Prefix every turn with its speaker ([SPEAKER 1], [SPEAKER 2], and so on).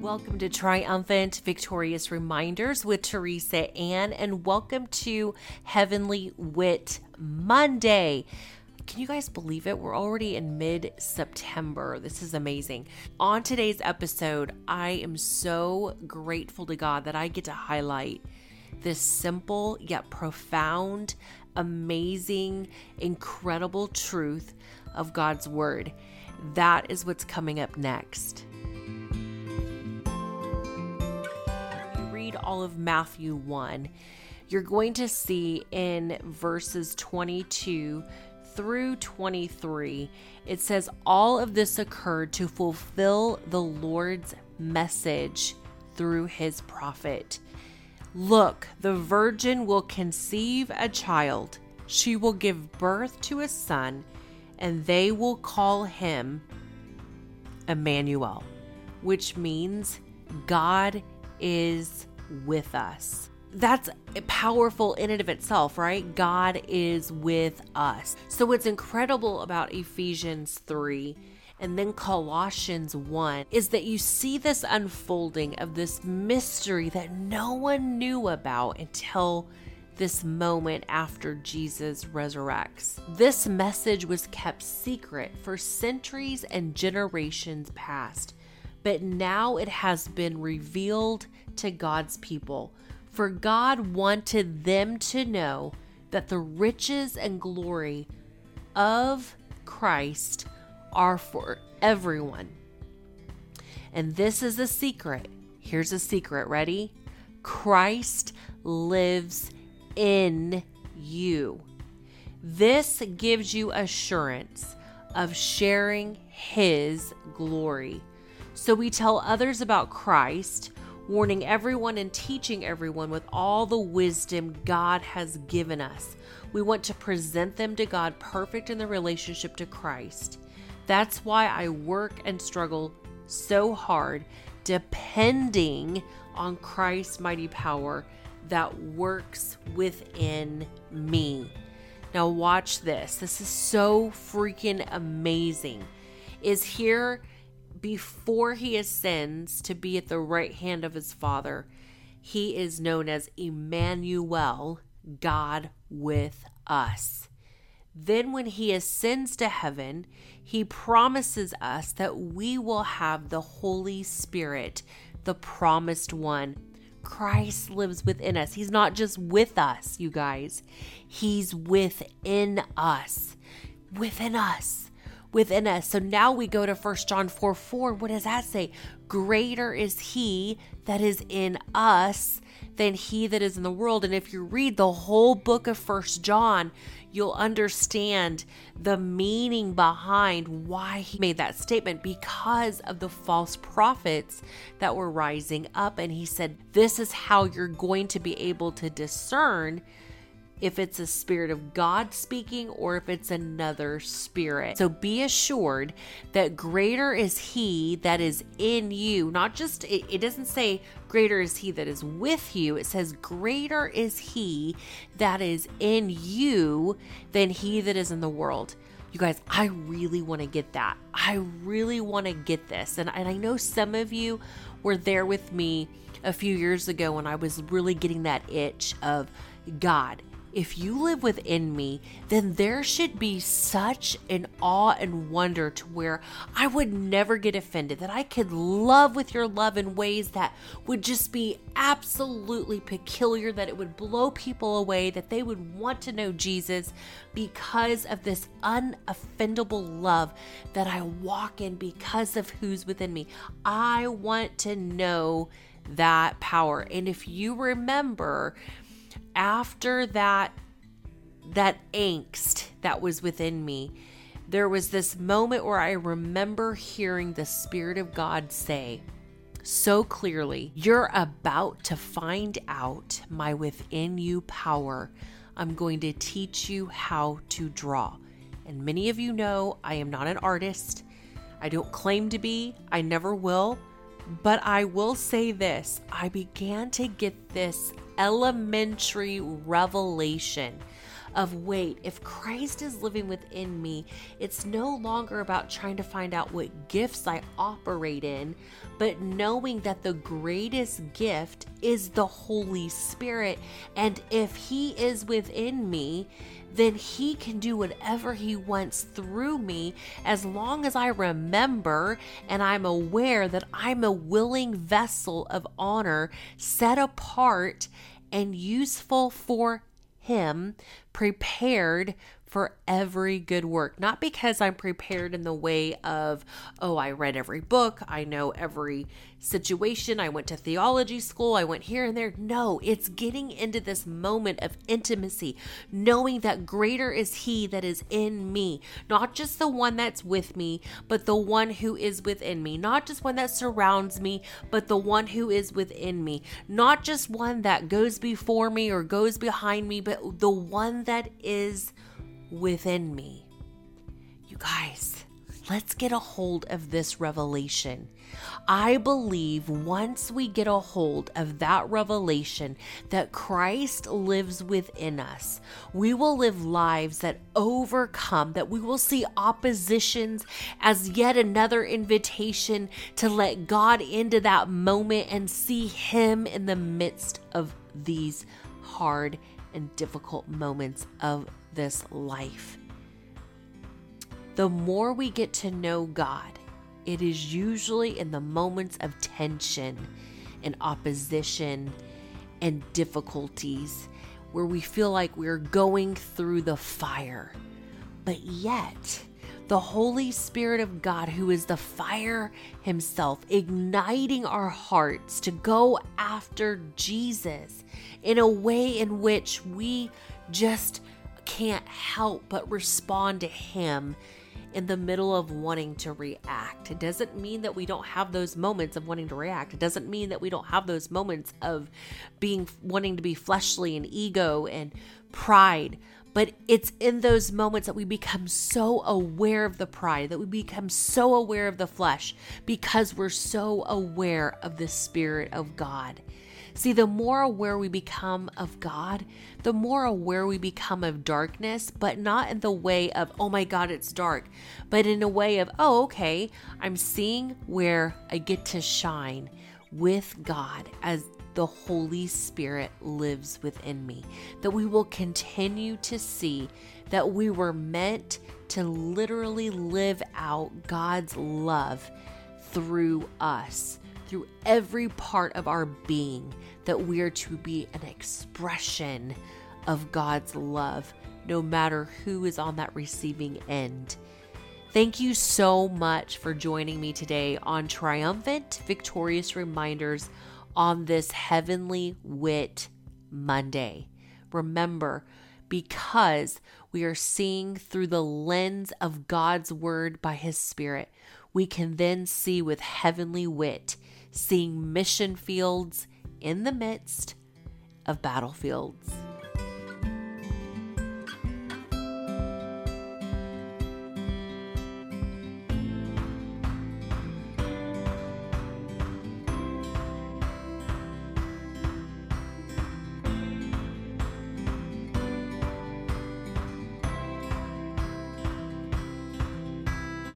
[SPEAKER 1] Welcome to Triumphant Victorious Reminders with Teresa Ann, and welcome to Heavenly Wit Monday. Can you guys believe it? We're already in mid September. This is amazing. On today's episode, I am so grateful to God that I get to highlight this simple yet profound, amazing, incredible truth of God's Word. That is what's coming up next. Read all of Matthew 1, you're going to see in verses 22 through 23, it says, All of this occurred to fulfill the Lord's message through his prophet. Look, the virgin will conceive a child. She will give birth to a son, and they will call him Emmanuel, which means God is with us. That's powerful in and of itself, right? God is with us. So, what's incredible about Ephesians 3 and then Colossians 1 is that you see this unfolding of this mystery that no one knew about until this moment after Jesus resurrects. This message was kept secret for centuries and generations past, but now it has been revealed to God's people. For God wanted them to know that the riches and glory of Christ are for everyone. And this is a secret. Here's a secret. Ready? Christ lives in you. This gives you assurance of sharing his glory. So we tell others about Christ, warning everyone and teaching everyone with all the wisdom God has given us. We want to present them to God perfect in the relationship to Christ. That's why I work and struggle so hard, depending on Christ's mighty power that works within me. Now, watch this. This is so freaking amazing. Is here before he ascends to be at the right hand of his Father. He is known as Emmanuel, God with us. Then, when he ascends to heaven, he promises us that we will have the Holy Spirit, the promised one. Christ lives within us. He's not just with us, you guys, He's within us. Within us. Within us. So now we go to 1 John 4 4. What does that say? Greater is He that is in us than he that is in the world. And if you read the whole book of First John, you'll understand the meaning behind why he made that statement because of the false prophets that were rising up. And he said, This is how you're going to be able to discern if it's a spirit of God speaking or if it's another spirit. So be assured that greater is he that is in you. Not just, it, it, doesn't say greater is he that is with you, it says greater is he that is in you than he that is in the world. You guys, I really want to get that. I really want to get this. And, and I know some of you were there with me a few years ago when I was really getting that itch of God if you live within me, then there should be such an awe and wonder to where I would never get offended, that I could love with your love in ways that would just be absolutely peculiar, that it would blow people away, that they would want to know Jesus because of this unoffendable love that I walk in because of who's within me. I want to know that power. And if you remember, after that that angst that was within me, there was this moment where I remember hearing the Spirit of God say so clearly, You're about to find out my within you power. I'm going to teach you how to draw. And many of you know I am not an artist. I don't claim to be, I never will. But I will say this I began to get this elementary revelation of wait, if Christ is living within me, it's no longer about trying to find out what gifts I operate in, but knowing that the greatest gift is the Holy Spirit. And if He is within me, then He can do whatever He wants through me as long as I remember and I'm aware that I'm a willing vessel of honor set apart and useful for Him, prepared for every good work. Not because I'm prepared in the way of, oh, I read every book, I know every situation, I went to theology school, I went here and there. No, it's getting into this moment of intimacy, knowing that greater is He that is in me, not just the one that's with me, but the one who is within me, not just one that surrounds me, but the one who is within me, not just one that goes before me or goes behind me, but the one that is within me. You guys, let's get a hold of this revelation. I believe once we get a hold of that revelation that Christ lives within us, we will live lives that overcome, that we will see oppositions as yet another invitation to let God into that moment and see Him in the midst of these hard and difficult moments of this life. The more we get to know God, it is usually in the moments of tension and opposition and difficulties where we feel like we're going through the fire. But yet, the Holy Spirit of God, who is the fire Himself, igniting our hearts to go after Jesus in a way in which we just can't help but respond to Him in the middle of wanting to react. It doesn't mean that we don't have those moments of wanting to react. It doesn't mean that we don't have those moments of being wanting to be fleshly and ego and pride. But it's in those moments that we become so aware of the pride, that we become so aware of the flesh because we're so aware of the Spirit of God. See, the more aware we become of God, the more aware we become of darkness, but not in the way of, oh my God, it's dark, but in a way of, oh, okay, I'm seeing where I get to shine with God as the Holy Spirit lives within me. That we will continue to see that we were meant to literally live out God's love through us through every part of our being that we are to be an expression of God's love, no matter who is on that receiving end. Thank you so much for joining me today on Triumphant Victorious Reminders on this Heavenly Wit Monday. Remember, because we are seeing through the lens of God's Word by His Spirit, we can then see with heavenly wit seeing mission fields in the midst of battlefields.